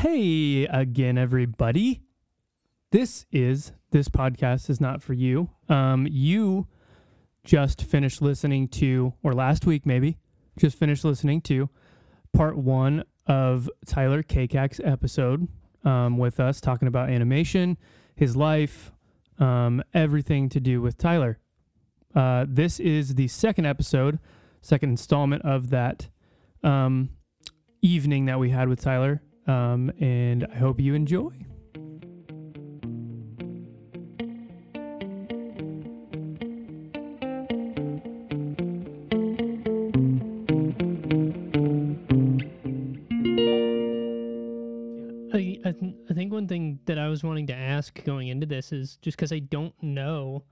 Hey again, everybody. This is this podcast is not for you. Um, you just finished listening to, or last week maybe, just finished listening to part one of Tyler Kakak's episode um, with us talking about animation, his life, um, everything to do with Tyler. Uh, this is the second episode, second installment of that um, evening that we had with Tyler. Um, and I hope you enjoy. I, think one thing that I was wanting to ask going into this is just because I don't know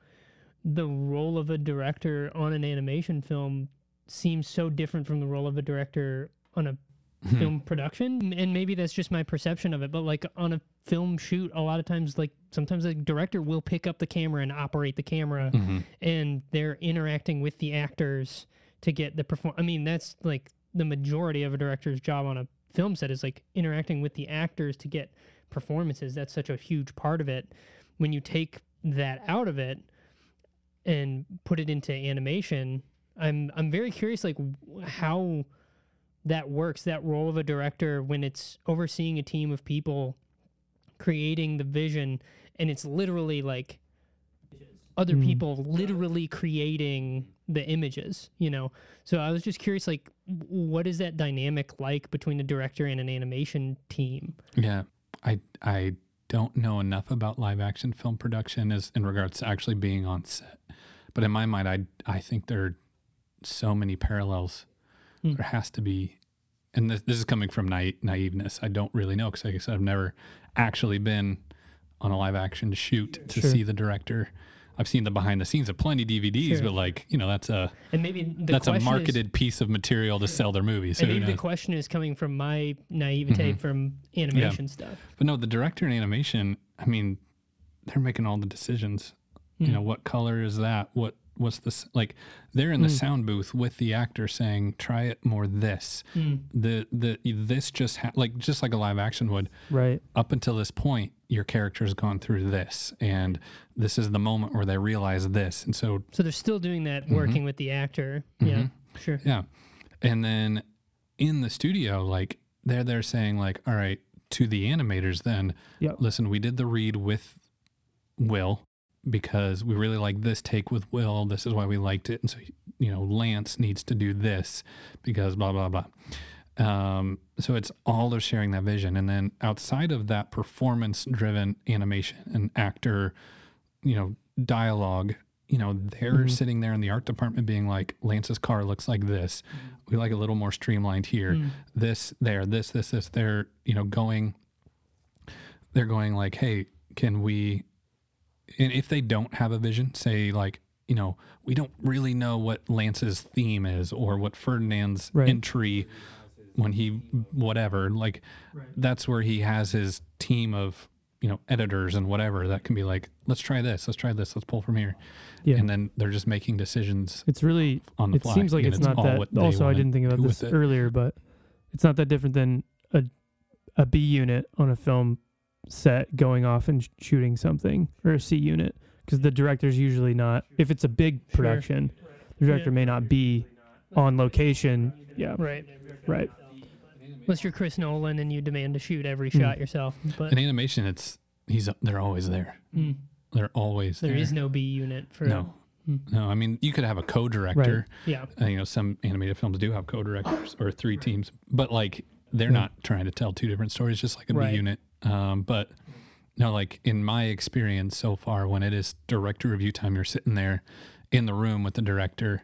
the role of a director on an animation film seems so different from the role of a director on a film production and maybe that's just my perception of it but like on a film shoot a lot of times like sometimes a director will pick up the camera and operate the camera Mhm. and they're interacting with the actors to get the perform i mean that's like the majority of a director's job on a film set is like interacting with the actors to get performances. That's such a huge part of it. When you take that out of it and put it into animation i'm i'm very curious like how that works that role of a director when it's overseeing a team of people creating the vision and it's literally like other Mm. people literally creating the images you know so i was just curious like what is that dynamic like between a director and an animation team Yeah, I I don't know enough about live action film production as in regards to actually being on set. But in my mind, I I think there are so many parallels. Hmm. There has to be, and this, this is coming from naive, naiveness. I don't really know because, like I said, I've never actually been on a live action shoot to Sure. see the director. I've seen the behind the scenes of plenty DVDs, Sure. but like you know, that's a and maybe the that's a question is- marketed piece of material to sell their movie. So and maybe the question is coming from my naivete Mhm. from animation stuff But no, the director in animation, I mean, they're making all the decisions. You Hmm. know, what color is that? What what's this like they're in the Mm. sound booth with the actor saying, "Try it more this." Mm. The the this just ha- like just like a live action would. Right. Up until this point, your character's gone through this and this is the moment where they realize this. And so so they're still doing that Mhm. working with the actor yeah Mhm. sure Yeah. And then in the studio, like they're they're saying like, all right, to the animators then, Yep. listen, we did the read with Will because we really like this take with Will. This is why we liked it. And so you know, Lance needs to do this because blah blah blah. Um, so it's all of sharing that vision. And then outside of that performance driven animation and actor, you know, dialogue, you know, they're Mhm. sitting there in the art department being like, Lance's car looks like this. We like a little more streamlined here. Mm. This, there, this, this, this. They're, you know, going, they're going like, hey, can we, and if they don't have a vision, say like, you know, we don't really know what Lance's theme is or what Ferdinand's Right. entry when he whatever like that's where he has his team of you know editors and whatever that can be like let's try this let's try this let's pull from here Yeah. and then they're just making decisions It's really on the it fly seems like and it's, not all that also i didn't think about this earlier but it's not that different than a a b unit on a film set going off and sh- shooting something or a c unit because the director's usually not if it's a big Sure. production the director may not be on location. Yeah. Right. Right. Unless you're chris nolan and you demand to shoot every Mm. shot yourself but in animation it's he's they're always there. Mm, they're always there there. is no b unit for no. Mm. no i mean you could have a co-director. Yeah. Uh, you know some animated films do have co-directors or three teams but like they're Yeah. not trying to tell two different stories just like a B Right. unit um, but no like in my experience so far when it is director review time you're sitting there in the room with the director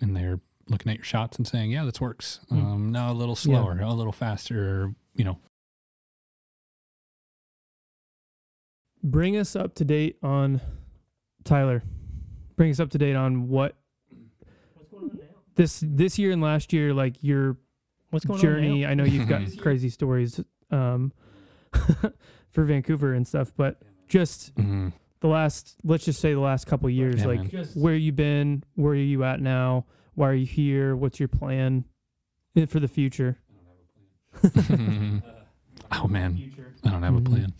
and they're looking at your shots and saying yeah this works. Mm. um, no a little slower a little faster you know. Bring us up to date on tyler bring us up to date on what on this this year and last year like your what's going on journey. now? i know you've got crazy stories um for vancouver and stuff but just mhm. the last let's just say the last couple years Yeah, like man. where you been where are you at now why are you here what's your plan for the future Oh man, I don't have a plan.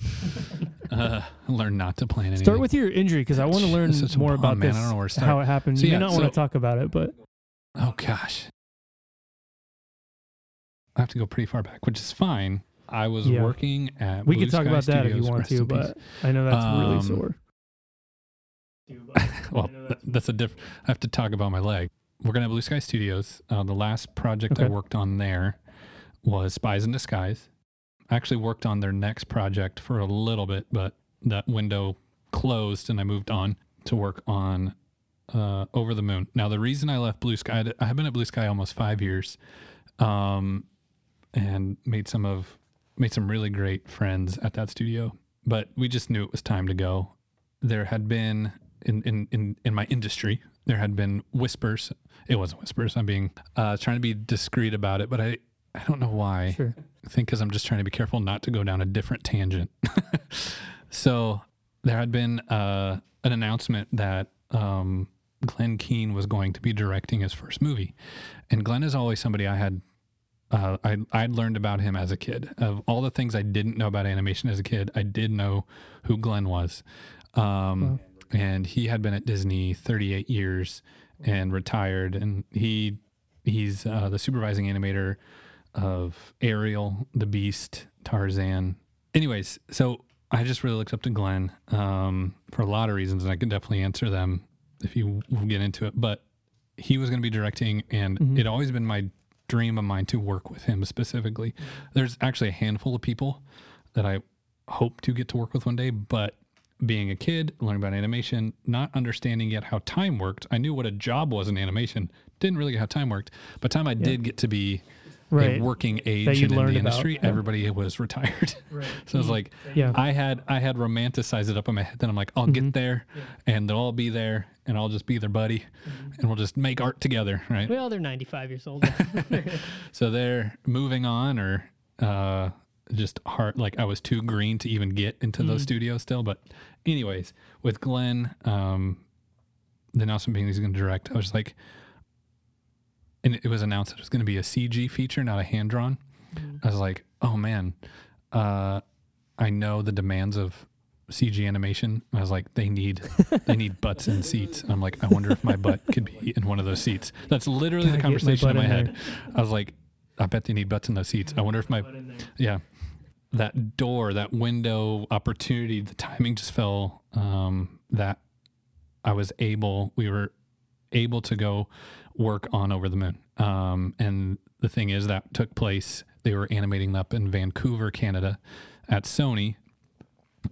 uh, learn not to plan anything. Start with your injury because I want to learn It's such more about bomb, man. I this, don't know where to how it happened. So, you yeah, may not want to talk about it, but Oh gosh, I have to go pretty far back, which is fine. I was Yeah. working at. we Blue could talk Sky about that if you want to. But I know that's really Um, sore. well, th- that's a different. I have to talk about my leg. We're gonna have Blue Sky Studios. Uh, the last project I worked on there was Spies in Disguise. I actually worked on their next project for a little bit, but that window closed and I moved on to work on uh, Over the Moon. Now, the reason I left Blue Sky, I have been at Blue Sky almost five years, um, and made some of made some really great friends at that studio. But we just knew it was time to go. There had been in in in, in my industry, there had been whispers. It wasn't whispers. I'm being uh, trying to be discreet about it, but I I don't know why. Sure. I think because I'm just trying to be careful not to go down a different tangent. so there had been uh, an announcement that um, Glen Keane was going to be directing his first movie, and Glen is always somebody I had. Uh, I I'd learned about him as a kid. Of all the things I didn't know about animation as a kid, I did know who Glen was, um, and he had been at Disney 38 years and retired, and he he's uh, the supervising animator of Ariel, The Beast, Tarzan. Anyways, so I just really looked up to Glen um, for a lot of reasons, and I can definitely answer them if you get into it. But he was going to be directing, and Mhm. it always been my dream of mine to work with him specifically. There's actually a handful of people that I hope to get to work with one day, but being a kid, learning about animation, not understanding yet how time worked, I knew what a job was in animation. Didn't really get how time worked. By the time I did get to be Right. a working age and in the about, industry, yeah. everybody was retired. so I was like, Yeah. I had I had romanticized it up in my head. Then I'm like, I'll Mhm. get there, and they'll all be there, and I'll just be their buddy, and we'll just make art together, right? Well, they're 95 years old. So they're moving on, or uh, just hard. Like I was too green to even get into those Mm. studios still. But anyways, with Glen, um, the announcement being he's going to direct, I was like, and it was announced that it was going to be a CG feature, not a hand drawn. I was like, oh man, uh, I know the demands of CG animation. I was like, they need they need butts in seats. And I'm like, I wonder if my butt could be in one of those seats. That's literally the Gotta get my conversation in my in head. I was like, I bet they need butts in those seats. I wonder if my yeah that door, that window opportunity, the timing just fell um, that I was able, we were able to go work on Over the Moon. Um, and the thing is, that took place, they were animating up in Vancouver, Canada at Sony.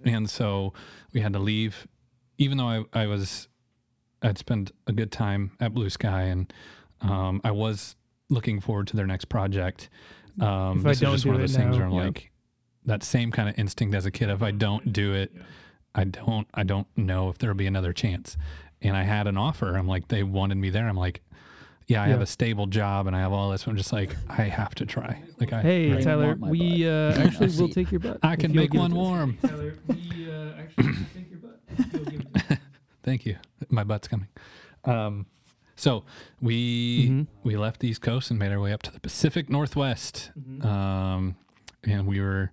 And so we had to leave, even though I, I was, I'd spent a good time at Blue Sky and um, I was looking forward to their next project. Um, If I this don't is just do one of those things now, where I'm yeah. like, that same kind of instinct as a kid. If I don't do it, I don't, I don't know if there'll be another chance. And I had an offer. I'm like, they wanted me there. I'm like, yeah, I have a stable job and I have all this. I'm just like, I have to try. Like I, Hey, Right. Tyler, we uh, actually will take your butt. I can make one warm. Tyler, we uh, actually take your butt. if you'll give it to us. Thank you. My butt's coming. Um, so we Mhm. we left the East Coast and made our way up to the Pacific Northwest, Mhm. um, and we were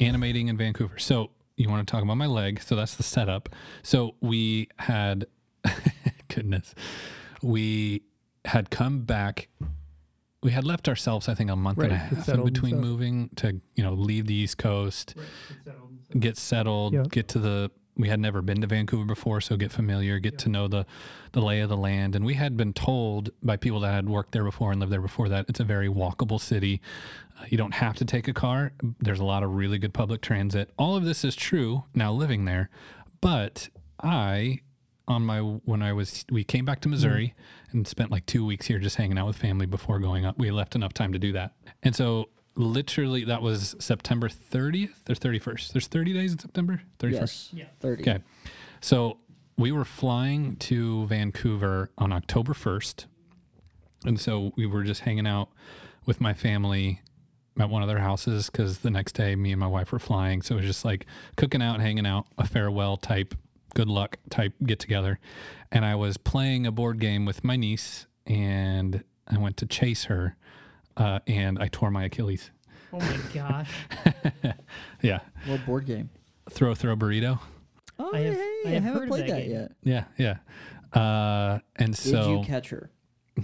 animating in Vancouver. So you want to talk about my leg? So that's the setup. So we had, goodness, we had come back. We had left ourselves, I think, a month and a half in between stuff. moving to you know leave the East Coast get settled, Yeah. get to the we had never been to Vancouver before, so get familiar, get to know the the lay of the land. And we had been told by people that had worked there before and lived there before that it's a very walkable city. Uh, you don't have to take a car. There's a lot of really good public transit. All of this is true now living there, but I on my when I was we came back to Missouri mm-hmm. and spent like 2 weeks here just hanging out with family before going up. We left enough time to do that. And so literally that was September 30th or 31st. There's 30 days in September? 31st. Yes. Yeah. 30. Okay. So we were flying to Vancouver on October 1st. And so we were just hanging out with my family at one of their houses because the next day me and my wife were flying. So it was just like cooking out, hanging out, a farewell type, good luck type get together. And I was playing a board game with my niece and I went to chase her uh, and I tore my Achilles. Oh my gosh. yeah. What board game? Throw throw burrito. Oh, I have- hey, I I, have haven't heard played that that, yet. Yeah, yeah. Uh, and so Did you catch her?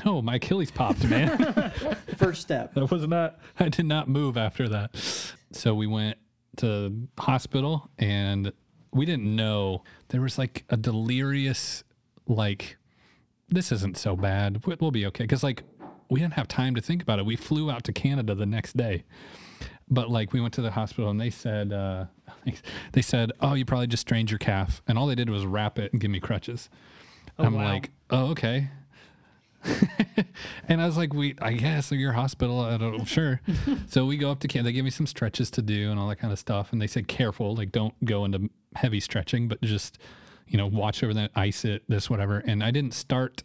no, my Achilles popped, man. First step. that was not. I did not move after that. So we went to hospital, and we didn't know there was like a delirious, like this isn't so bad. We- We'll be okay because like we didn't have time to think about it. We flew out to Canada the next day. But like we went to the hospital and they said uh, they said, "Oh, you probably just strained your calf," and all they did was wrap it and give me crutches. Oh, I'm wow. like, "Oh, okay." and I was like, "We, I guess your hospital. I don't, sure." so we go up to camp. They give me some stretches to do and all that kind of stuff. And they said, "Careful, like don't go into heavy stretching, but just, you know, watch over that, ice it, this, whatever." And I didn't start.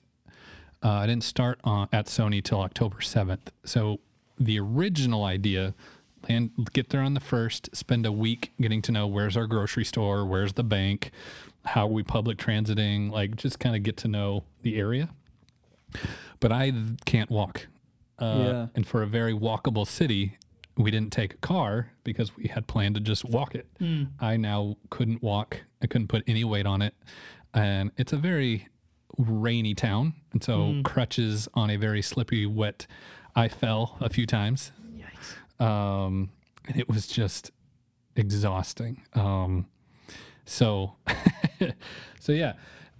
Uh, I didn't start on, at Sony till October seventh. So the original idea, and get there on the first, spend a week getting to know where's our grocery store, where's the bank, how are we public transiting, like just kind of get to know the area. But I can't walk. Uh, Yeah. And for a very walkable city, we didn't take a car because we had planned to just walk it. I now couldn't walk. I couldn't put any weight on it. And it's a very rainy town. And so crutches on a very slippery, wet, I fell a few times. Yikes. Um, and it was just exhausting. Um, so, so yeah,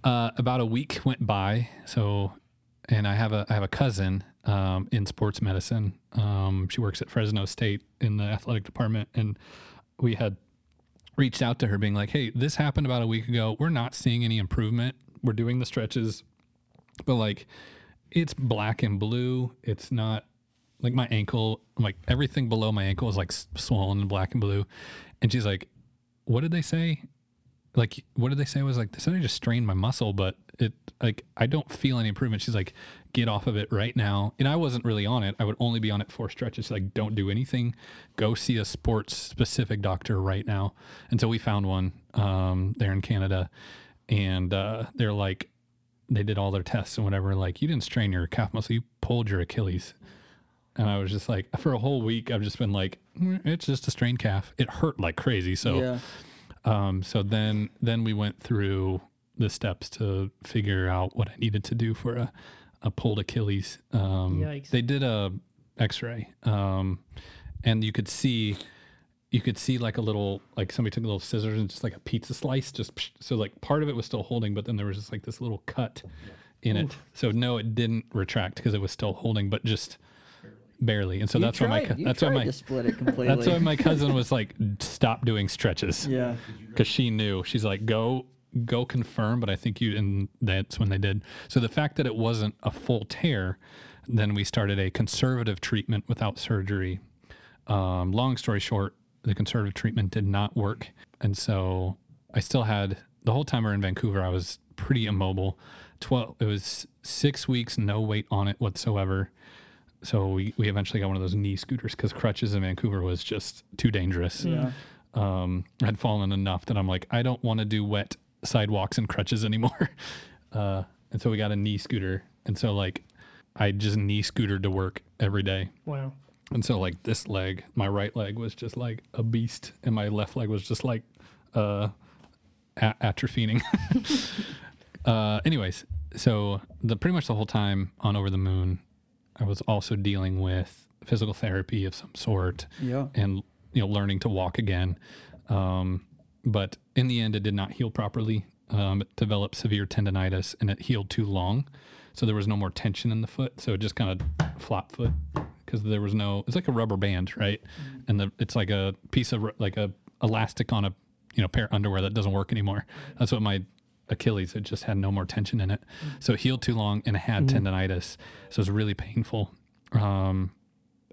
uh, about a week went by. So, and I have a I have a cousin um, in sports medicine. Um, she works at Fresno State in the athletic department, and we had reached out to her, being like, "Hey, this happened about a week ago. We're not seeing any improvement. We're doing the stretches, but like, it's black and blue. It's not like my ankle, like everything below my ankle is like swollen and black and blue." And she's like, "What did they say? Like, what did they say? Was like they said I just strained my muscle, but it like I don't feel any improvement." She's like, "Get off of it right now." And I wasn't really on it. I would only be on it for stretches. Like, "Don't do anything. Go see a sports specific doctor right now." And so we found one um, there in Canada, and uh, they're like, they did all their tests and whatever. Like, you didn't strain your calf muscle, you pulled your Achilles. And I was just like, for a whole week, I've just been like, "Mm, it's just a strained calf. It hurt like crazy. So, yeah. Um, so then then we went through the steps to figure out what I needed to do for a, a pulled Achilles. Um, Yikes. They did a X-ray, um, and you could see you could see like a little like somebody took a little scissors and just like a pizza slice, just psh, so like part of it was still holding, but then there was just like this little cut in it. So no, it didn't retract because it was still holding, but just barely. And so You that's why my that's why my to split it completely. that's why my cousin was like, stop doing stretches yeah. because she knew. She's like, go go confirm, but I think you and that's when they did. So the fact that it wasn't a full tear, then we started a conservative treatment without surgery. Um, long story short, the conservative treatment did not work, and so I still had the whole time we were in Vancouver. I was pretty immobile. Twelve. It was six weeks, no weight on it whatsoever. So we, we eventually got one of those knee scooters because crutches in Vancouver was just too dangerous Yeah. um, I had fallen enough that I'm like, I don't want to do wet sidewalks and crutches anymore. Uh, and so we got a knee scooter. And so like I just knee scootered to work every day. Wow. And so like this leg, my right leg was just like a beast and my left leg was just like uh a- atrophying. uh anyways, so the pretty much the whole time on Over the Moon, I was also dealing with physical therapy of some sort Yeah. and you know learning to walk again. Um, but in the end, it did not heal properly. Um, it developed severe tendonitis and it healed too long, so there was no more tension in the foot. So it just kind of flop foot because there was no. It's like a rubber band, right? And the it's like a piece of like a elastic on a you know pair of underwear that doesn't work anymore. That's what my Achilles. It just had no more tension in it, so it healed too long and it had tendonitis. So it was really painful. Um,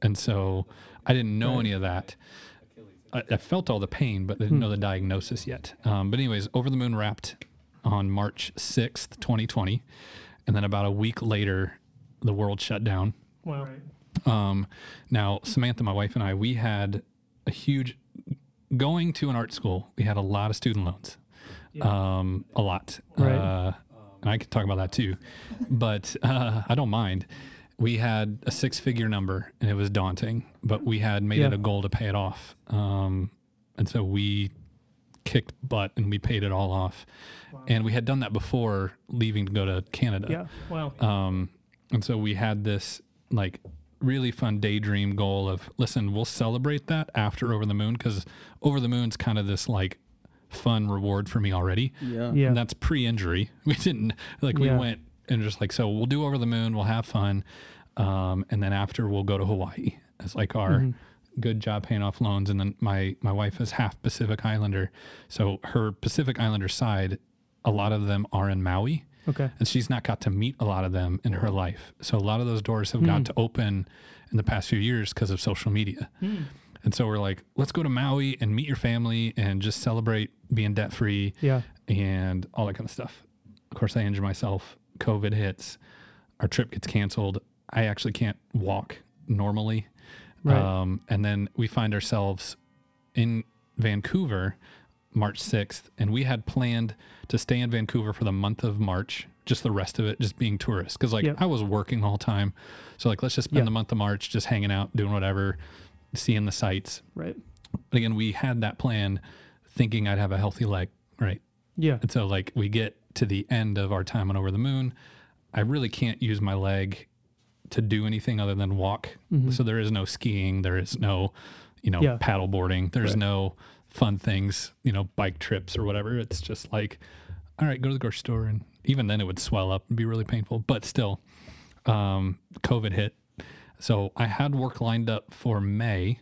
and so I didn't know any of that. I, I felt all the pain, but I didn't know the diagnosis yet. Um, but anyways, Over the Moon wrapped on March sixth, twenty twenty, and then about a week later, the world shut down. Wow. Um, now, Samantha, my wife, and I, we had a huge going to an art school. We had a lot of student loans, um, a lot, Right. uh, and I could talk about that too, but uh, I don't mind. we had a six figure number and it was daunting, but we had made Yeah. it a goal to pay it off. Um, and so we kicked butt and we paid it all off. And we had done that before leaving to go to Canada. Yeah. Wow. Um, and so we had this like really fun daydream goal of listen, we'll celebrate that after Over the Moon because Over the Moon's kind of this like fun reward for me already. Yeah. Yeah. And that's pre-injury. We didn't like we Yeah. went and just like so we'll do Over the Moon, we'll have fun, um, and then after we'll go to Hawaii It's like our Mhm. good job paying off loans. And then my my wife is half Pacific Islander, so her Pacific Islander side, a lot of them are in Maui Okay. and she's not got to meet a lot of them in her life. So a lot of those doors have got Mm. to open in the past few years because of social media. Hmm. And so we're like, let's go to Maui and meet your family and just celebrate being debt free Yeah. and all that kind of stuff. Of course, I injure myself. COVID hits. Our trip gets canceled. I actually can't walk normally. Right. Um, and then we find ourselves in Vancouver March 6th. And we had planned to stay in Vancouver for the month of March, just the rest of it, just being tourists. Cause like Yep. I was working all the whole time. So like, let's just spend Yeah. the month of March just hanging out, doing whatever, seeing the sights. right. But again, we had that plan thinking I'd have a healthy leg. Right. Yeah. And so like we get to the end of our time on over the moon. I really can't use my leg to do anything other than walk. Mhm. So there is no skiing, there is no, you know, Yeah. paddle boarding, there's Right. no fun things, you know, bike trips or whatever. It's just like, all right, go to the grocery store and even then it would swell up and be really painful. But still, um, COVID hit. So I had work lined up for May.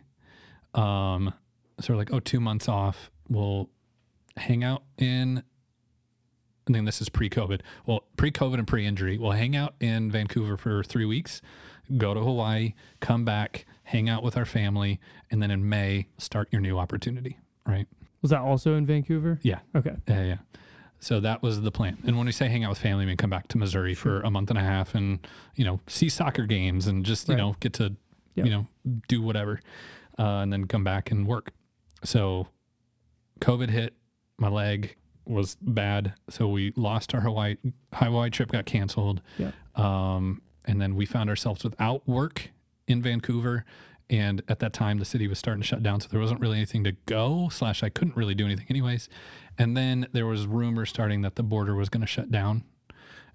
Um, so we're like, oh, two months off. We'll hang out in I think this is pre-COVID. Well, pre-COVID and pre-injury. We'll hang out in Vancouver for three weeks, go to Hawaii, come back, hang out with our family, and then in May start your new opportunity. Right? Was that also in Vancouver? Yeah. Okay. Yeah, yeah. So that was the plan. And when we say hang out with family, we come back to Missouri for a month and a half and you know see soccer games and just you Right. know get to Yeah. you know do whatever, uh, and then come back and work. So COVID hit, my leg was bad, so we lost our Hawaii Hawaii trip, got canceled. Yeah. Um, and then we found ourselves without work in Vancouver. And at that time, the city was starting to shut down, so there wasn't really anything to go. Slash, I couldn't really do anything anyways. And then there was rumors starting that the border was going to shut down,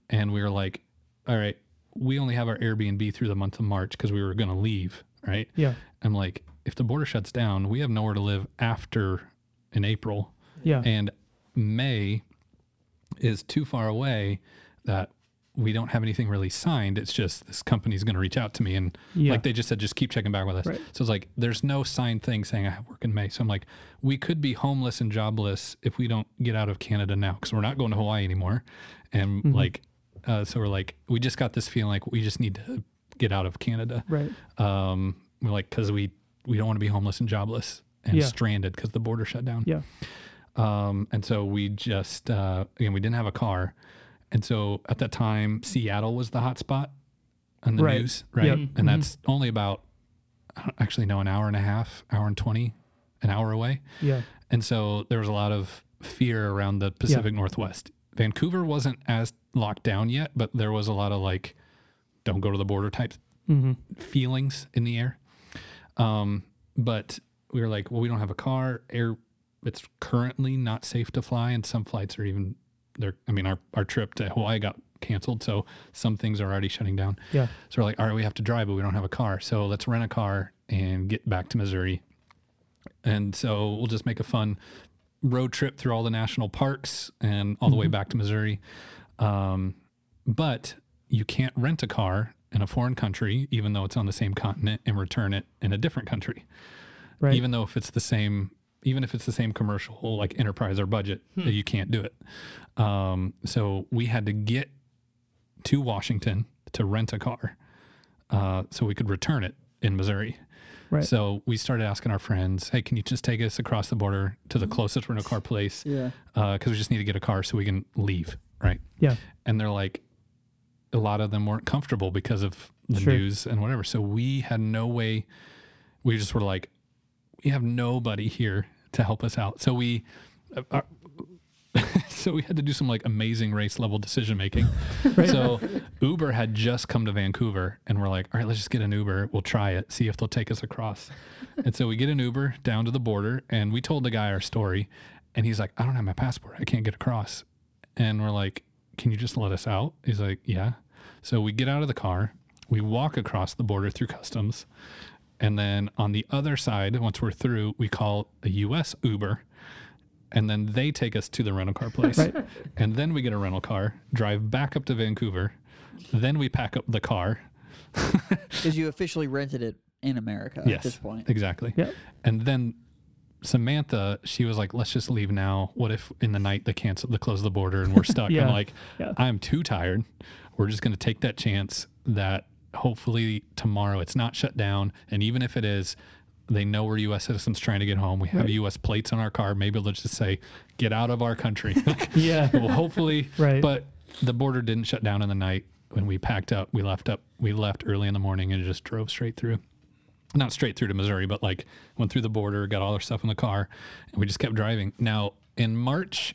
and we were like, "All right, we only have our Airbnb through the month of March because we were going to leave, right?" Yeah. I'm like, if the border shuts down, we have nowhere to live after in April, Yeah. and May is too far away that we don't have anything really signed. It's just this company's going to reach out to me and yeah. like they just said, just keep checking back with us. Right. So it's like there's no signed thing saying I have work in May. So I'm like, we could be homeless and jobless if we don't get out of Canada now because we're not going to Hawaii anymore. And Mhm. like, uh, so we're like, we just got this feeling like we just need to get out of Canada. right. Um, we're like, because we we don't want to be homeless and jobless and Yeah. stranded because the border shut down. Yeah. Um, and so we just uh, again we didn't have a car, and so at that time Seattle was the hot spot on the Right. news, right? Yep. And Mhm. that's only about I don't actually know an hour and a half, hour and twenty, an hour away. Yeah. And so there was a lot of fear around the Pacific Northwest. Vancouver wasn't as locked down yet, but there was a lot of like, don't go to the border type Mm-hmm. feelings in the air. Um, but we were like, well, we don't have a car. Air, it's currently not safe to fly, and some flights are even there. I mean, our our trip to Hawaii got canceled, so some things are already shutting down. Yeah. So we're like, all right, we have to drive, but we don't have a car. So let's rent a car and get back to Missouri. And so we'll just make a fun road trip through all the national parks and all the way Mhm. back to Missouri. Um, but you can't rent a car in a foreign country, even though it's on the same continent, and return it in a different country. Right. Even though if it's the same, even if it's the same commercial like enterprise or budget, Hmm. you can't do it. Um, so we had to get to Washington to rent a car, uh, so we could return it in Missouri. Right. So we started asking our friends, "Hey, can you just take us across the border to the closest rental car place? Yeah. Because we just need to get a car so we can leave, right?" Yeah. And they're like, a lot of them weren't comfortable because of the Sure. news and whatever. So we had no way. We just were like, we have nobody here to help us out. So we, uh, our, so we had to do some like amazing race level decision making. Right. So Uber had just come to Vancouver and we're like, all right, let's just get an Uber. We'll try it, see if they'll take us across. and so we get an Uber down to the border and we told the guy our story and he's like, I don't have my passport. I can't get across. And we're like, can you just let us out? He's like, yeah. So we get out of the car, we walk across the border through customs. And then on the other side, once we're through, we call a US Uber. And then they take us to the rental car place. Right. And then we get a rental car, drive back up to Vancouver. Then we pack up the car. Because you officially rented it in America yes. at this point. Exactly. Yep. And then Samantha, she was like, let's just leave now. What if in the night they cancel, they close the border and we're stuck? Yeah. I'm like, Yeah. I'm too tired. We're just going to take that chance that hopefully tomorrow it's not shut down. And even if it is, they know we're U.S. citizens trying to get home. We have Right. U.S. plates on our car. Maybe they'll just say, get out of our country. Yeah. well, hopefully. Right. But the border didn't shut down in the night. When we packed up, we left up. We left early in the morning and just drove straight through. Not straight through to Missouri, but like went through the border, got all our stuff in the car, and we just kept driving. Now in March,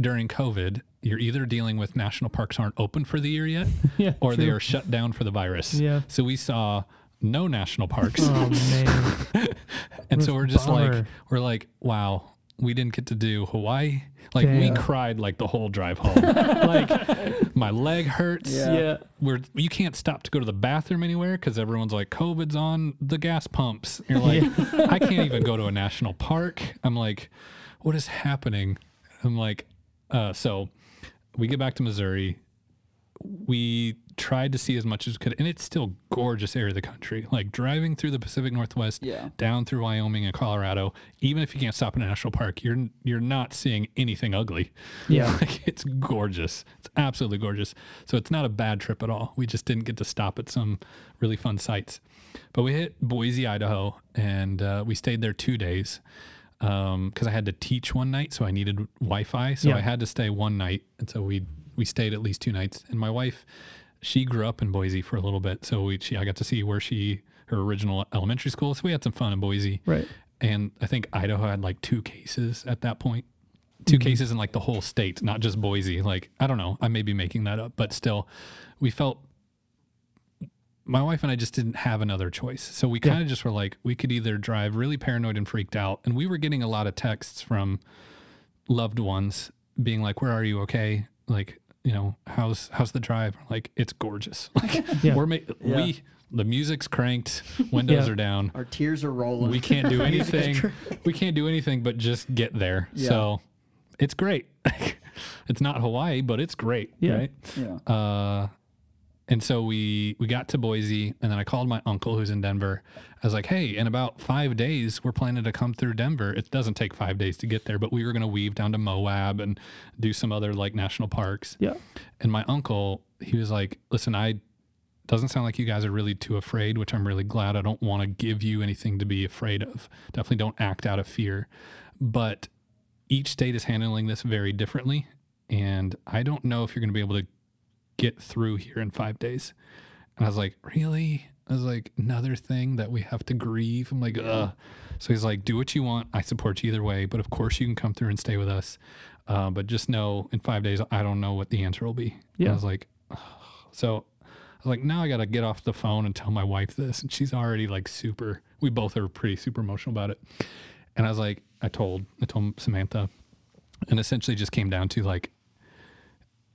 during COVID, you're either dealing with national parks aren't open for the year yet, Yeah. or they are shut down for the virus. Yeah. So we saw no national parks. Oh man. And so we're just like, we're like, wow, we didn't get to do Hawaii. Like we cried like the whole drive home. like my leg hurts. Yeah. Yeah. We're you can't stop to go to the bathroom anywhere because everyone's like COVID's on the gas pumps. You're like, I can't even go to a national park. I'm like, what is happening? I'm like, uh, so we get back to Missouri. We tried to see as much as we could, and it's still gorgeous area of the country. Like driving through the Pacific Northwest, Yeah. down through Wyoming and Colorado. Even if you can't stop in a national park, you're you're not seeing anything ugly. Yeah. like it's gorgeous. It's absolutely gorgeous. So it's not a bad trip at all. We just didn't get to stop at some really fun sites. But we hit Boise, Idaho, and uh, we stayed there two days Um, because I had to teach one night, so I needed Wi-Fi. So Yeah. I had to stay one night, and so we we stayed at least two nights. And my wife, she grew up in Boise for a little bit, so we she I got to see where she her original elementary school. So we had some fun in Boise, Right. and I think Idaho had like two cases at that point. 2 mm-hmm. cases in like the whole state, not just Boise. Like I don't know, I may be making that up, but still, we felt my wife and I just didn't have another choice. So we kind of just were like, we could either drive really paranoid and freaked out, and we were getting a lot of texts from loved ones being like, "Where are you? Okay? Like, you know, how's how's the drive? Like, it's gorgeous. Like, Yeah. we're ma- Yeah. we the music's cranked, windows Yeah. are down, Our tears are rolling. we can't do anything. we can't do anything but just get there. Yeah. So it's great. it's not Hawaii, but it's great. Yeah. Right. Yeah. Uh, and so we we got to Boise, and then I called my uncle who's in Denver. I was like, "Hey, in about five days, we're planning to come through Denver. It doesn't take five days to get there, but we were going to weave down to Moab and do some other like national parks." Yeah. And my uncle, he was like, "Listen, I doesn't sound like you guys are really too afraid, which I'm really glad. I don't want to give you anything to be afraid of. Definitely don't act out of fear. But each state is handling this very differently, and I don't know if you're going to be able to get through here in 5 days." And I was like, "Really?" I was like, "Another thing that we have to grieve." I'm like, "Ugh." So he's like, "Do what you want. I support you either way, but of course you can come through and stay with us. Uh, but just know in 5 days I don't know what the answer will be." And Yeah. I was like, so I was like, now I got to get off the phone and tell my wife this. And she's already like super, we both are pretty super emotional about it. And I was like, I told, I told Samantha, and essentially just came down to like,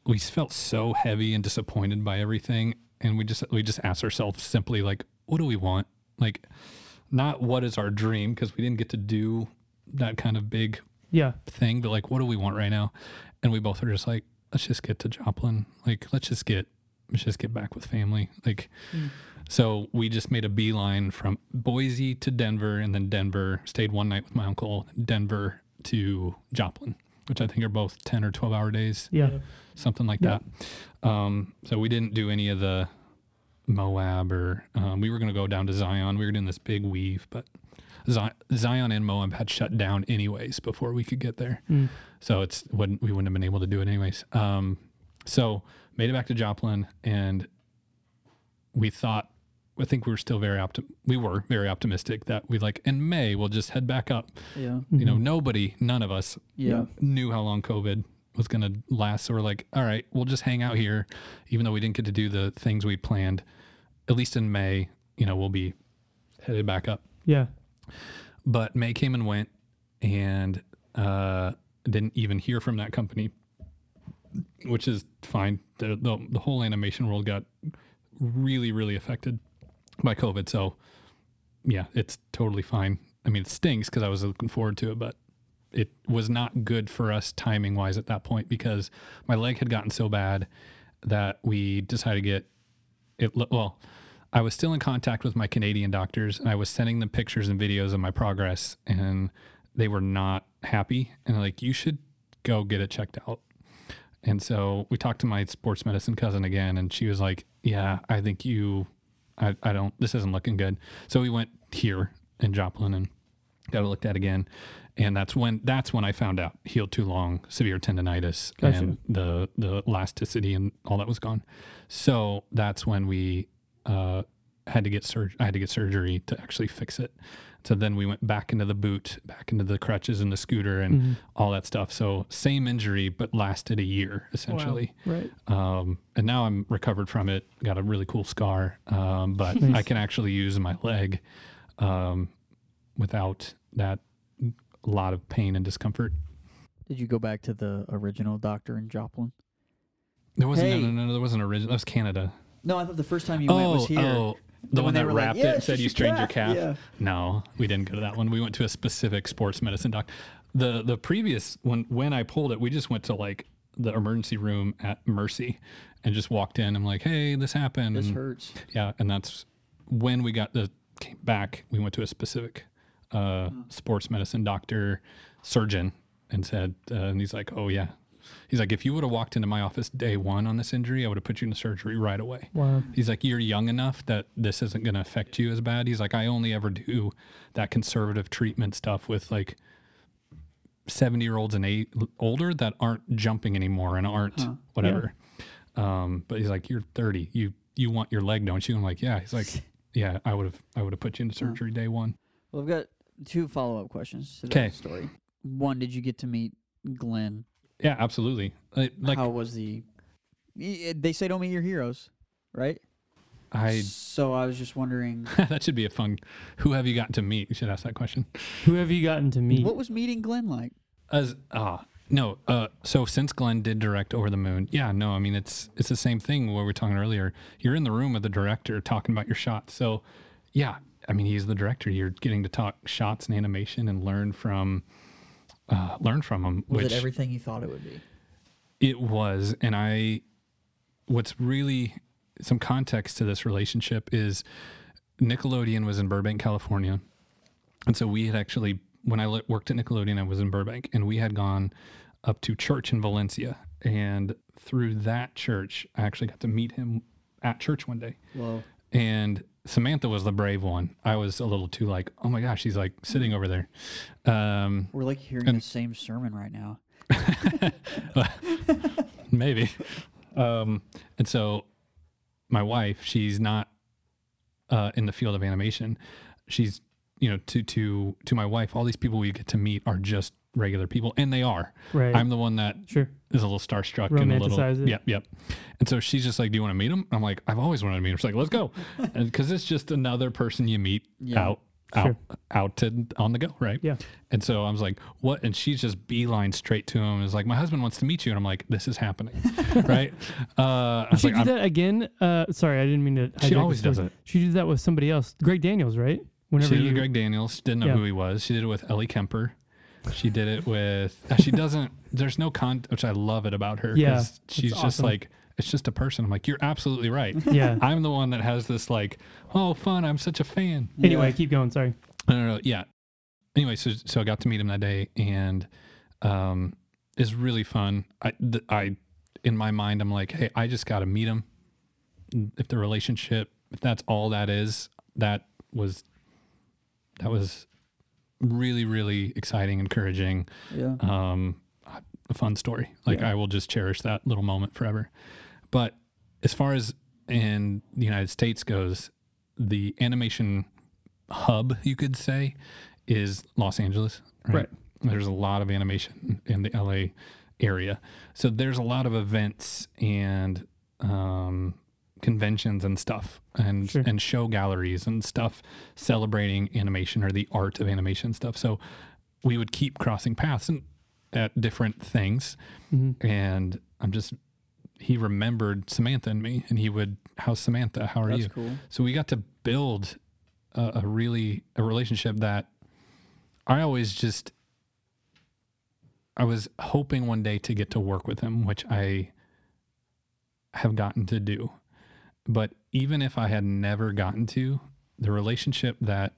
we felt so heavy and disappointed by everything. And we just, we just asked ourselves simply, like, what do we want? Like, not what is our dream, because we didn't get to do that kind of big Yeah. thing, but like, what do we want right now? And we both are just like, let's just get to Joplin. Like, let's just get, let's just get back with family. Like, mm. so we just made a beeline from Boise to Denver and then Denver, stayed one night with my uncle, Denver to Joplin, which I think are both 10 or 12 hour days, Yeah. something like Yeah. that. Um, so we didn't do any of the Moab or um, we were going to go down to Zion. We were doing this big weave, but Zion and Moab had shut down anyways before we could get there. Mm. So it's wouldn't we wouldn't have been able to do it anyways. Um, so made it back to Joplin and we thought I think we were still very optim. We were very optimistic that we like in May we'll just head back up. Yeah. You know, Mhm. nobody, none of us Yeah. knew how long COVID was going to last. So we're like, all right, we'll just hang out here, even though we didn't get to do the things we planned. At least in May, you know, we'll be headed back up. Yeah. But May came and went, and uh, didn't even hear from that company, which is fine. The, the the whole animation world got really really affected by COVID. So yeah, it's totally fine. I mean, it stinks because I was looking forward to it, but it was not good for us timing wise at that point because my leg had gotten so bad that we decided to get it. Well, I was still in contact with my Canadian doctors and I was sending them pictures and videos of my progress and they were not happy and like, you should go get it checked out. And so we talked to my sports medicine cousin again and she was like, yeah, I think you, I, I don't, this isn't looking good. So we went here in Joplin and got it looked at again. And that's when, that's when I found out healed too long, severe tendonitis Gotcha. and the, the elasticity and all that was gone. So that's when we, uh, had to get surgery. I had to get surgery to actually fix it. So then we went back into the boot, back into the crutches and the scooter and Mhm. all that stuff. So same injury, but lasted a year essentially. Right. Um, and now I'm recovered from it. Got a really cool scar, um, but Nice. I can actually use my leg um, without that lot of pain and discomfort. Did you go back to the original doctor in Joplin? There wasn't Hey. no, no, no, there wasn't original. That was Canada. No, I thought the first time you went was here. oh, the one that were like, wrapped "Yeah, it and said you strained your calf." Yeah. No, we didn't go to that one. We went to a specific sports medicine doc. The the previous when when I pulled it, we just went to like the emergency room at Mercy and just walked in. I'm like, hey, this happened. This and hurts. yeah, and that's when we got the came back. We went to a specific uh, sports medicine doctor, surgeon, and said, uh, and he's like, oh yeah, he's like, if you would have walked into my office day one on this injury, I would have put you into surgery right away. Wow. He's like, you're young enough that this isn't going to affect you as bad. He's like, I only ever do that conservative treatment stuff with like 70 year olds and eight older that aren't jumping anymore and aren't Huh. whatever. Um, but he's like, you're 30. You, you want your leg, don't you? I'm like, yeah. He's like, yeah, I would have, I would have put you into Huh. surgery day one. Well, I've got two follow up questions to 'Kay. that story. One, did you get to meet Glen? Yeah, absolutely. Uh, Like How was the? They say don't meet your heroes, right? I, So I was just wondering, that should be a fun, who have you gotten to meet? You should ask that question. Who have you gotten to meet? what was meeting Glen like? As ah no, uh, so since Glen did direct Over the Moon, yeah, no, I mean it's it's the same thing where we were talking earlier. You're in the room with the director talking about your shots. So, yeah, I mean he's the director. You're getting to talk shots and animation and learn from uh, learn from him. Was which it everything you thought it would be? it was, and I. What's really some context to this relationship is Nickelodeon was in Burbank, California, and so we had actually when I worked at Nickelodeon, I was in Burbank, and we had gone up to church in Valencia, and through that church, I actually got to meet him at church one day. Well, And Samantha was the brave one. I was a little too like, oh my gosh, she's like sitting over there. Um, we're like hearing And- the same sermon right now. maybe. Um, and so my wife, she's not uh, in the field of animation. She's, you know, to to to my wife, all these people we get to meet are just regular people, and they are. right. I'm the one that sure. Is a little starstruck and a little, Romanticize it. yep, yep. And so she's just like, "Do you want to meet him?" I'm like, "I've always wanted to meet him." She's like, "Let's go," and because it's just another person you meet Yeah. out, out, Sure. out to on the go, right? Yeah. And so I was like, "What?" And she's just beeline straight to him. Is like, "My husband wants to meet you," and I'm like, "This is happening," right? Uh, I Did she like, do I'm- that again? Uh, sorry, I didn't mean to. She always does it. She did that with somebody else. Greg Daniels, right? Whenever she did it you, with Greg Daniels. Didn't know Yeah. who he was. She did it with Ellie Kemper. She did it with. uh, She doesn't. There's no con. Which I love it about her. 'cause Yeah, she's just awesome. like it's just a person. I'm like, you're absolutely right. yeah. I'm the one that has this like, oh, fun. I'm such a fan. Anyway, Yeah. keep going. Sorry. I don't know. Yeah. Anyway, so so I got to meet him that day, and um, it's really fun. I, th- I, in my mind, I'm like, hey, I just got to meet him. If the relationship, if that's all that is, that was, that was really, really exciting, encouraging, Yeah. um, a fun story. Like Yeah. I will just cherish that little moment forever. But as far as in the United States goes, the animation hub, you could say, is Los Angeles. Right. Right. There's a lot of animation in the LA area. So there's a lot of events and um, conventions and stuff and Sure. and show galleries and stuff celebrating animation or the art of animation stuff. So we would keep crossing paths and at different things Mhm. and I'm just he remembered Samantha and me and he would how's Samantha how are That's you cool. so we got to build a, a really a relationship that I always just I was hoping one day to get to work with him, which I have gotten to do. But even if I had never gotten to, the relationship that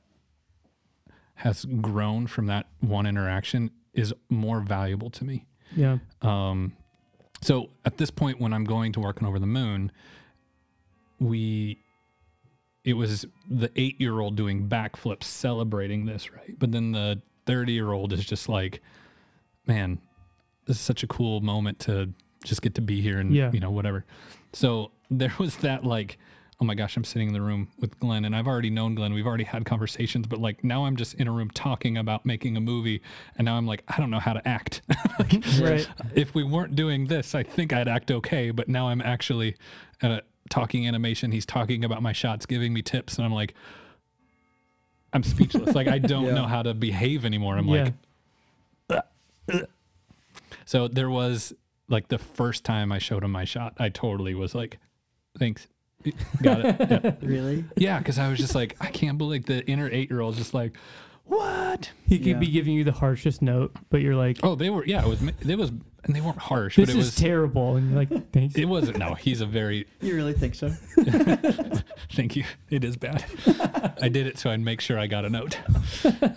has grown from that one interaction is more valuable to me. Yeah. Um, so at this point, when I'm going to work on Over the Moon, we, it was the eight year old doing backflips celebrating this, right? But then the 30 year old is just like, man, this is such a cool moment to just get to be here and, Yeah. you know, whatever. So there was that like, oh my gosh, I'm sitting in the room with Glen and I've already known Glen. We've already had conversations, but like now I'm just in a room talking about making a movie. And now I'm like, I don't know how to act. Right. if we weren't doing this, I think I'd act okay. But now I'm actually uh, talking animation. He's talking about my shots, giving me tips, and I'm like, I'm speechless. like I don't Yeah. know how to behave anymore. I'm yeah. like, so there was like the first time I showed him my shot, I totally was like, thanks. Got it. Yeah. Really? Yeah, because I was just like, I can't believe the inner eight year old just like, what? he could Yeah. be giving you the harshest note, but you're like, Oh, they were. Yeah, it was. It was, and they weren't harsh, this but it is was. terrible. And you're like, thanks. it wasn't. No, he's a very. You really think so? Thank you. It is bad. I did it so I'd make sure I got a note.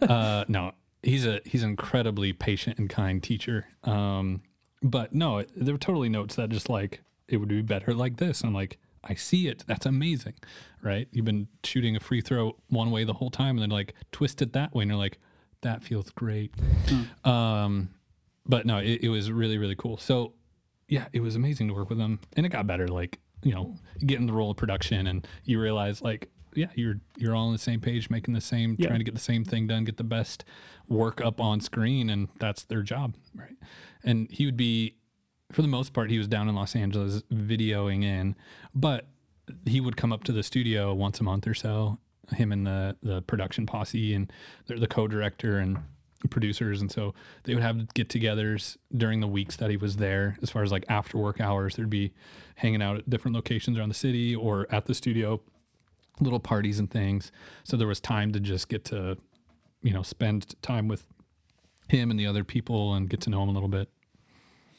Uh, no, he's a he's an incredibly patient and kind teacher. Um, but no, there were totally notes that just like it would be better like this. I'm like, I see it. That's amazing, right? You've been shooting a free throw one way the whole time, and then like twist it that way, and you're like, that feels great. Um, but no, it, it was really really cool. So yeah, it was amazing to work with them, and it got better. Like you know, you get in the role of production, and you realize like yeah, you're you're all on the same page, making the same, Yeah. trying to get the same thing done, get the best work up on screen, and that's their job, right? And he would be, for the most part, he was down in Los Angeles videoing in, but he would come up to the studio once a month or so. Him and the the production posse and the, the co-director and producers, and so they would have get-togethers during the weeks that he was there. As far as like after work hours, there'd be hanging out at different locations around the city or at the studio, little parties and things. So there was time to just get to, you know, spend time with him and the other people and get to know him a little bit.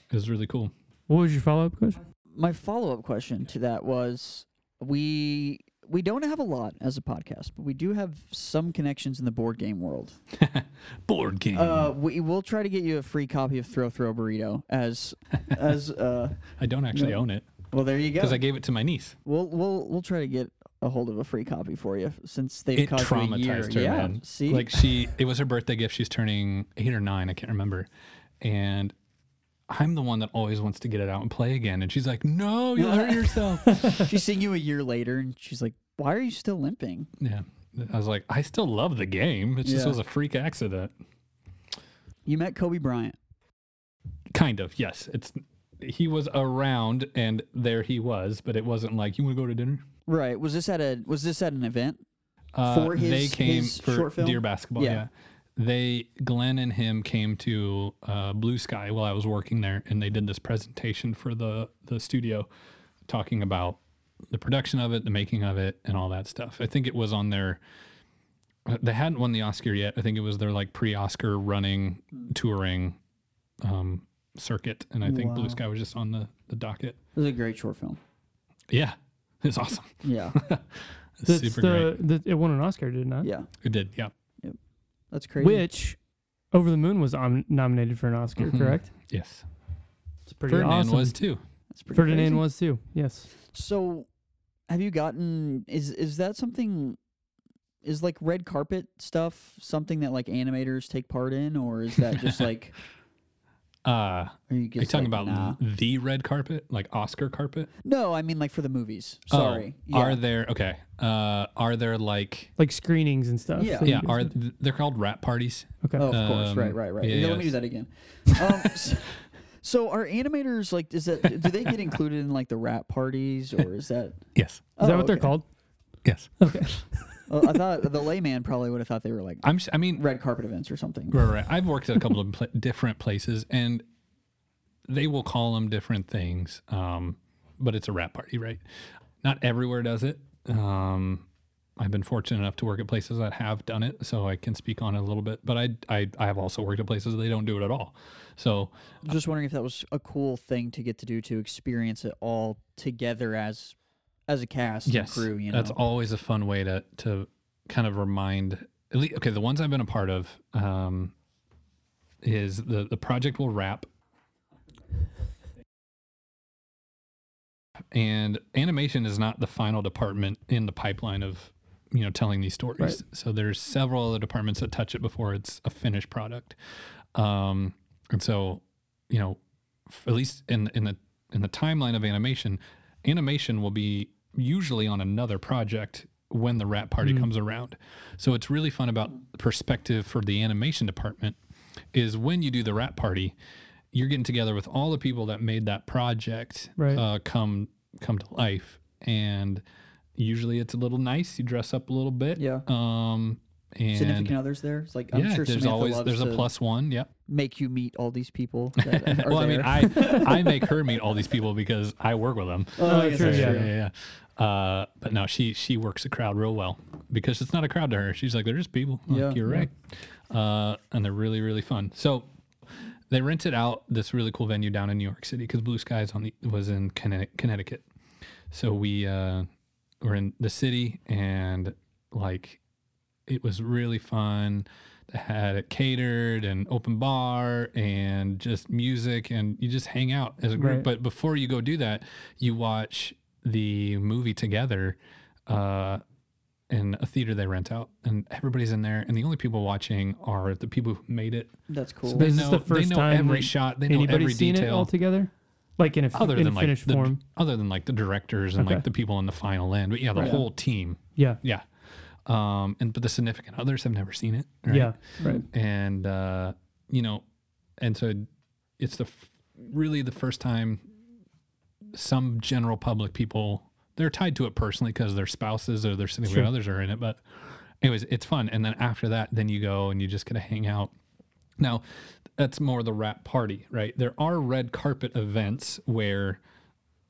It was really cool. what was your follow up question? My follow up question to that was we we don't have a lot as a podcast, but we do have some connections in the board game world. Board game. Uh, we will try to get you a free copy of Throw Throw Burrito as as uh. I don't actually no. own it Well, there you go. because I gave it to my niece. We'll we'll we'll try to get a hold of a free copy for you since they've It caused you a year. traumatized her, yeah, man. see, Like she, it was her birthday gift. She's turning eight or nine. I can't remember. And I'm the one that always wants to get it out and play again. And she's like, "No, you'll hurt yourself." she's seeing you a year later, and she's like, "Why are you still limping?" yeah. I was like, I still love the game. It just Yeah. was a freak accident. You met Kobe Bryant. Kind of, yes. It's he was around and there he was, but it wasn't like you want to go to dinner. Right. Was this at a was this at an event? Uh, For they his- came his for short film? Dear Basketball. Yeah. Yeah. They Glen and him came to uh, Blue Sky while I was working there, and they did this presentation for the the studio, talking about the production of it, the making of it, and all that stuff. I think it was on their. uh, They hadn't won the Oscar yet. I think it was their like pre-Oscar running touring um, circuit, and I think Blue Sky was just on the the docket. It was a great short film. Yeah, it's awesome. Yeah. That's super the, great. the it won an Oscar, did it not? yeah. It did. Yeah. That's crazy. Which Over the Moon was om- nominated for an Oscar, Mhm. correct? Yes. It's pretty Ferdinand awesome. was too. That's pretty Ferdinand crazy. was too. Yes. So, have you gotten is is that something? Is like red carpet stuff something that like animators take part in, or is that just like Uh, Are you, you just talking like, about nah? the red carpet, like Oscar carpet? No, I mean like for the movies. Oh, Sorry. Are there okay? Uh, are there like Like screenings and stuff. Yeah. that yeah? Are did. they're called rat parties? okay. Oh, of course. Right, Um, right, right. yeah, Yeah, let me do that again. Um, so, so are animators like? Is that do they get included in like the rat parties or is that? Yes. Is that Oh, what they're called? Yes. Okay. Well, I thought the layman probably would have thought they were like I'm. s- I mean, red carpet events or something. Right, right. I've worked at a couple of pla different places, and they will call them different things. Um, but it's a wrap party, right? Not everywhere does it. Um, I've been fortunate enough to work at places that have done it, so I can speak on it a little bit. But I, I, I have also worked at places that they don't do it at all. So Just wondering if that was a cool thing to get to do to experience it all together as as a cast yes, crew. You know, that's always a fun way to to kind of remind. At least, okay, the ones I've been a part of um, is the the project will wrap, and animation is not the final department in the pipeline of you know telling these stories. Right. So there's several other departments that touch it before it's a finished product, um, and so you know f- at least in in the in the timeline of animation, animation will be usually on another project when the wrap party Mm. comes around. So it's really fun about perspective for the animation department is when you do the wrap party, you're getting together with all the people that made that project Right. uh, come come to life, and usually it's a little nice. You dress up a little bit, yeah. Um, and Significant others there. It's like I'm yeah, sure there's Samantha always loves there's a plus one. Yep. make you meet all these people. That are well, I mean. I I make her meet all these people because I work with them. oh, I guess true, yeah. yeah, true. yeah, yeah. Uh, but no, she she works the crowd real well because it's not a crowd to her. She's like, they're just people. Like, Yeah, you're yeah. right. Uh, and they're really really fun. So they rented out this really cool venue down in New York City because Blue Skies on the was in Connecticut. Connecticut. So we uh, were in the city and like it was really fun. They had it catered and open bar and just music and you just hang out as a group. Right. But before you go do that, you watch the movie together uh, in a theater they rent out, and everybody's in there, and the only people watching are the people who made it. That's cool. So they Is this know the first they know time every that shot, they know Anybody every seen it all together? Like in a, f- Other in than a like finished the, form? other than like the directors and Okay. like the people in the final end, but yeah, the Right. whole team, Yeah. yeah. Um, and but the significant others have never seen it. Right? Yeah. Right. and uh, you know, and so it's the f- really the first time some general public people they're tied to it personally because their spouses or their significant Sure. others are in it. But anyways, it's fun. And then after that, then you go and you just get to hang out. Now, that's more the wrap party, right? There are red carpet events where,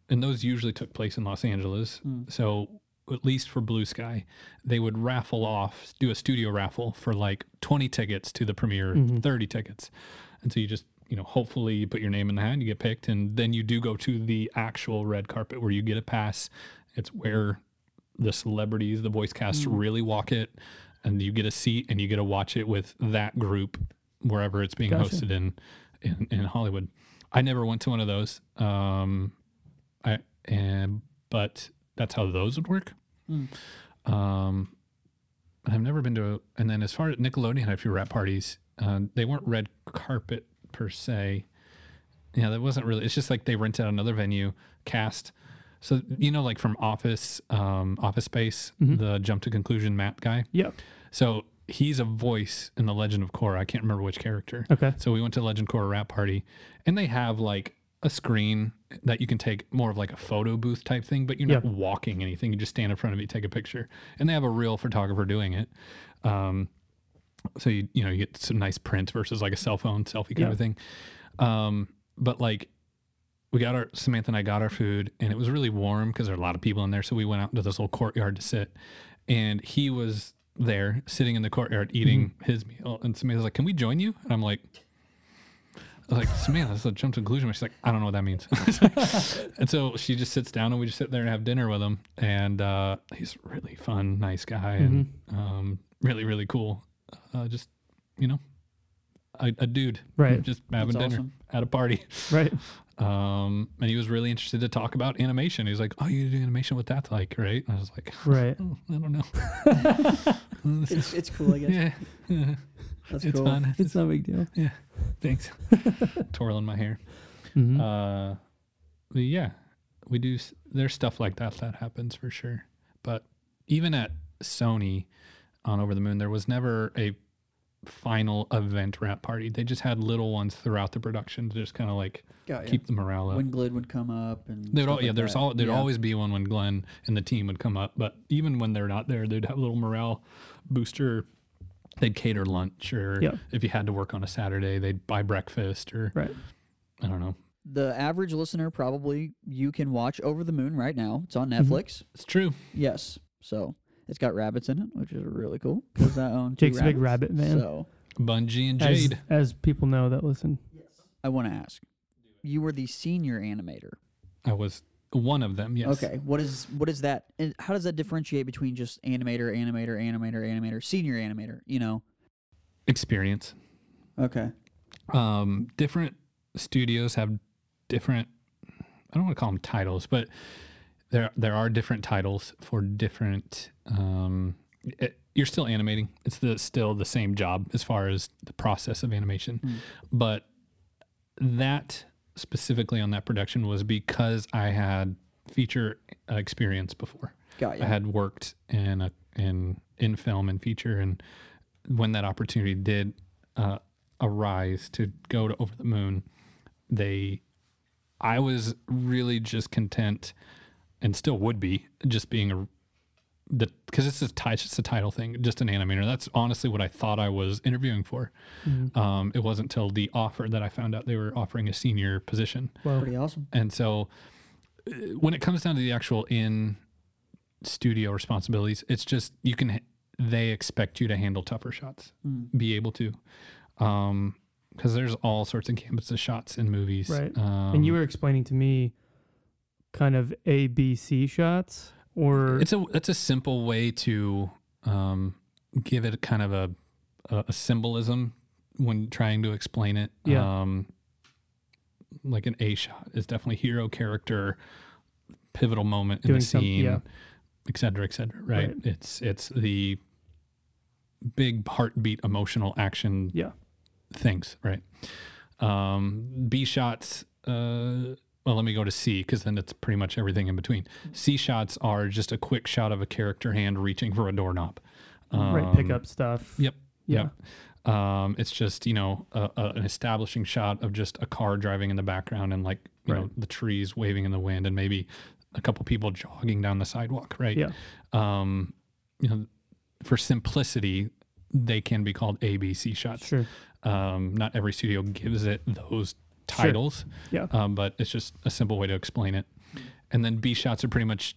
and those usually took place in Los Angeles. So at least for Blue Sky, they would raffle off, do a studio raffle for like 20 tickets to the premiere, 30 tickets. And so you just, you know, hopefully you put your name in the hat, you get picked, and then you do go to the actual red carpet where you get a pass. It's where the celebrities, the voice casts really walk it, and you get a seat and you get to watch it with that group wherever it's being Gotcha. hosted in, in in Hollywood. I never went to one of those. Um, I and but that's how those would work. Mm. Um, I've never been to. A, and then as far as Nickelodeon had a few wrap parties, uh, they weren't red carpet per se. Yeah, that wasn't really. It's just like they rented another venue, cast. So you know, like from Office, um, Office Space, Mhm. the jump to conclusion mat guy. Yep. So he's a voice in the Legend of Korra. I can't remember which character. Okay. So we went to Legend Korra wrap party, and they have like a screen that you can take more of like a photo booth type thing, but you're not Yeah. walking anything. You just stand in front of it, take a picture, and they have a real photographer doing it. Um, so you you know you get some nice print versus like a cell phone selfie kind Yeah. of thing. Um, but like we got our Samantha and I got our food, and it was really warm because there are a lot of people in there. So we went out into this little courtyard to sit, and he was there sitting in the courtyard eating his meal. And Samantha's like, "Can we join you?" And I'm like. I was like, Samantha, this is a jump to conclusion. She's like, I don't know what that means. and so she just sits down and we just sit there and have dinner with him. And uh, he's really fun, nice guy and um, really, really cool. Uh, just, you know, a, a dude. Right. Just having That's dinner awesome. at a party. Right. Um, and he was really interested to talk about animation. He was like, Oh, you do animation? What that's like, right? And I was like, Right. oh, I don't know. It's it's cool, I guess. yeah. yeah. That's It's cool. fun. It's no big deal. Yeah. Thanks. Twirling my hair. Mhm. Uh, but yeah, we do. There's stuff like that that happens for sure. But even at Sony on Over the Moon, there was never a final event wrap party. They just had little ones throughout the production to just kind of like Got ya. keep the morale up. when Glen would come up and There'd stuff all, yeah, like there's that. all there'd Yeah. always be one when Glen and the team would come up. But even when they're not there, they'd have a little morale booster. They'd cater lunch, or Yeah. if you had to work on a Saturday, they'd buy breakfast, or Right. I don't know. the average listener probably you can watch Over the Moon right now. It's on Mm-hmm. Netflix. It's true. Yes, so it's got rabbits in it, which is really cool because I own two Jake's a big rabbit fan. So Bungie and Jade. as people know that listen. Yes. I want to ask, you were the senior animator. I was one of them. Yes. Okay, what is what is that? And how does that differentiate between just animator, animator, animator, animator, senior animator? You know? Experience. Okay. Um, different studios have different. I don't want to call them titles, but there there are different titles for different. Um, it, you're still animating. It's the still the same job as far as the process of animation, Hmm. but that specifically on that production was because I had feature uh, experience before. Got you. I had worked in a in in film and feature, and when that opportunity did uh, arise to go to Over the Moon, they, I was really just content, and still would be just being a the because it's a ti- it's just a title thing, just an animator. That's honestly what I thought I was interviewing for. Mhm. Um, it wasn't until the offer that I found out they were offering a senior position. Well, Pretty awesome. And so uh, when it comes down to the actual in studio responsibilities, it's just you can they expect you to handle tougher shots, Mm. be able to. Um because there's all sorts of gambits of shots in movies. Right. Um, and you were explaining to me kind of A, B, C shots, or it's a it's a simple way to um, give it a kind of a, a a symbolism when trying to explain it. Yeah. Um, like an A shot is definitely hero character, pivotal moment in the scene, yeah. et cetera, et cetera. Right? Right. It's it's the big heartbeat emotional action yeah, things, right? Um, B shots. Uh, well, let me go to C because then it's pretty much everything in between. C shots are just a quick shot of a character hand reaching for a doorknob. right. Pick Um, up stuff. Yep. Yeah. Yep. Um, it's just you know a, a, an establishing shot of just a car driving in the background and like you know the trees waving in the wind and maybe a couple people jogging down the sidewalk, right? Yeah. Um, you know, for simplicity, they can be called ABC shots. Sure. Um, not every studio gives it those Sure. titles, Yeah. um, but it's just a simple way to explain it. And then B shots are pretty much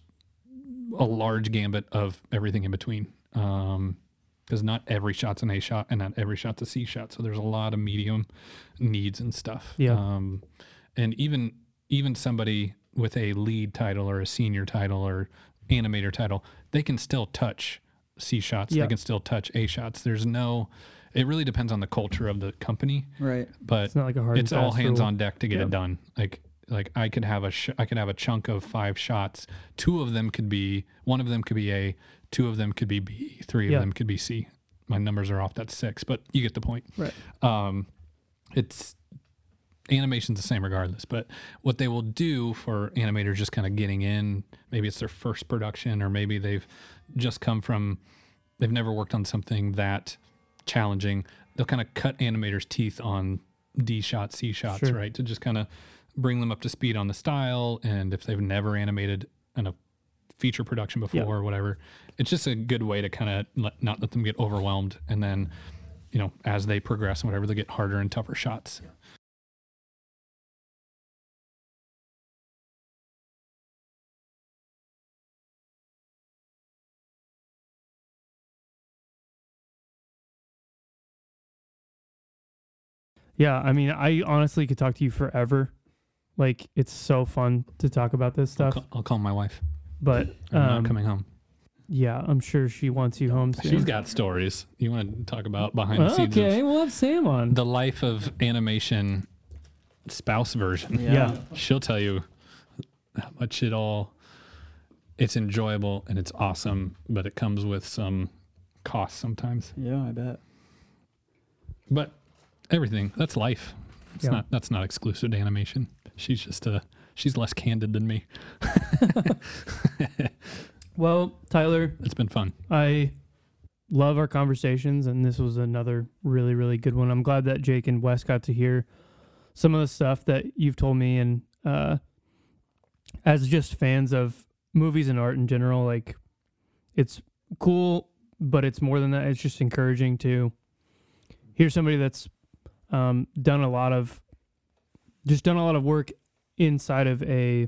a large gambit of everything in between. Um, because not every shot's an A shot and not every shot's a C shot. So there's a lot of medium needs and stuff. Yeah. Um, and even even somebody with a lead title or a senior title or animator title, they can still touch C shots. Yeah. They can still touch A shots. There's no. It really depends on the culture of the company, Right. but It's not like a hard. it's all hands rule. on deck to get Yeah. it done. Like like I could have a sh- I could have a chunk of five shots. Two of them could be one of them could be A, two of them could be B, three of Yeah. them could be C. My numbers are off. That's six, but you get the point. Right. Um, it's animation's the same regardless. But what they will do for animators just kind of getting in, maybe it's their first production, or maybe they've just come from they've never worked on something that challenging. They'll kind of cut animators' teeth on D shots, C shots, Sure. right? To just kind of bring them up to speed on the style. And if they've never animated in a feature production before Yeah. or whatever, it's just a good way to kind of let, not let them get overwhelmed. And then, you know, as they progress and whatever, they get harder and tougher shots. Yeah, I mean, I honestly could talk to you forever. Like, it's so fun to talk about this I'll, stuff. call, I'll call my wife. But I'm um, not coming home. yeah, I'm sure she wants you home soon. She's got stories. You want to talk about behind the scenes okay, we'll have Sam on. the life of animation spouse version. Yeah. She'll tell you how much it all it's enjoyable and it's awesome, but it comes with some cost sometimes. Yeah, I bet. But everything. That's life. It's Yeah. not. That's not exclusive to animation. She's just uh She's less candid than me. Well, Tyler, It's been fun. I love our conversations, and this was another really, really good one. I'm glad that Jake and Wes got to hear some of the stuff that you've told me, and uh, as just fans of movies and art in general, like it's cool, but it's more than that. It's just encouraging to hear somebody that's um, done a lot of, just done a lot of work inside of a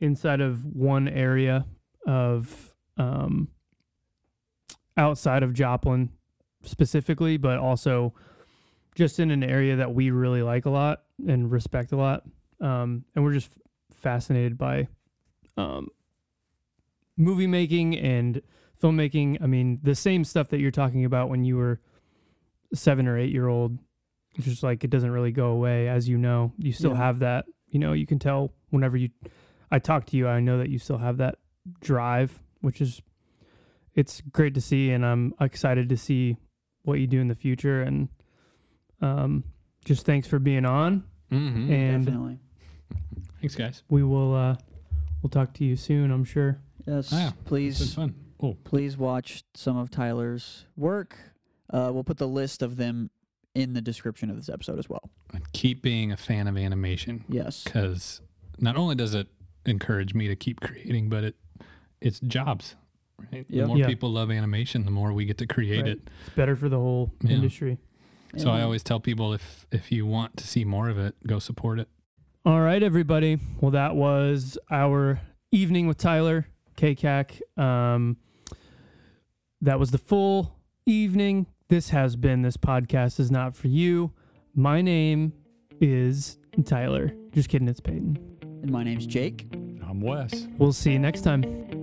inside of one area of um, outside of Joplin specifically, but also just in an area that we really like a lot and respect a lot. Um, and we're just fascinated by um, movie making and filmmaking. I mean, the same stuff that you're talking about when you were seven or eight year old. It's just like it doesn't really go away, as you know. You still Yeah. have that. You know, you can tell whenever you I talk to you, I know that you still have that drive, which is it's great to see, and I'm excited to see what you do in the future. And um, just thanks for being on, Mm-hmm. and Definitely. Thanks, guys. we will uh, we'll talk to you soon. I'm sure. Yes. Oh, yeah. It's Please, fun. Oh, please watch some of Tyler's work. Uh, we'll put the list of them in the description of this episode as well. and keep being a fan of animation Yes. because not only does it encourage me to keep creating, but it it's jobs. Right? The more Yeah. people love animation, the more we get to create Right. it. It's better for the whole Yeah. industry. So I always tell people if if you want to see more of it, go support it. All right, everybody. Well, that was our evening with Tyler KCAC. Um, that was the full evening. This has been this podcast is not for you. My name is Tyler. Just kidding, it's Peyton. And my name's Jake. I'm Wes. We'll see you next time.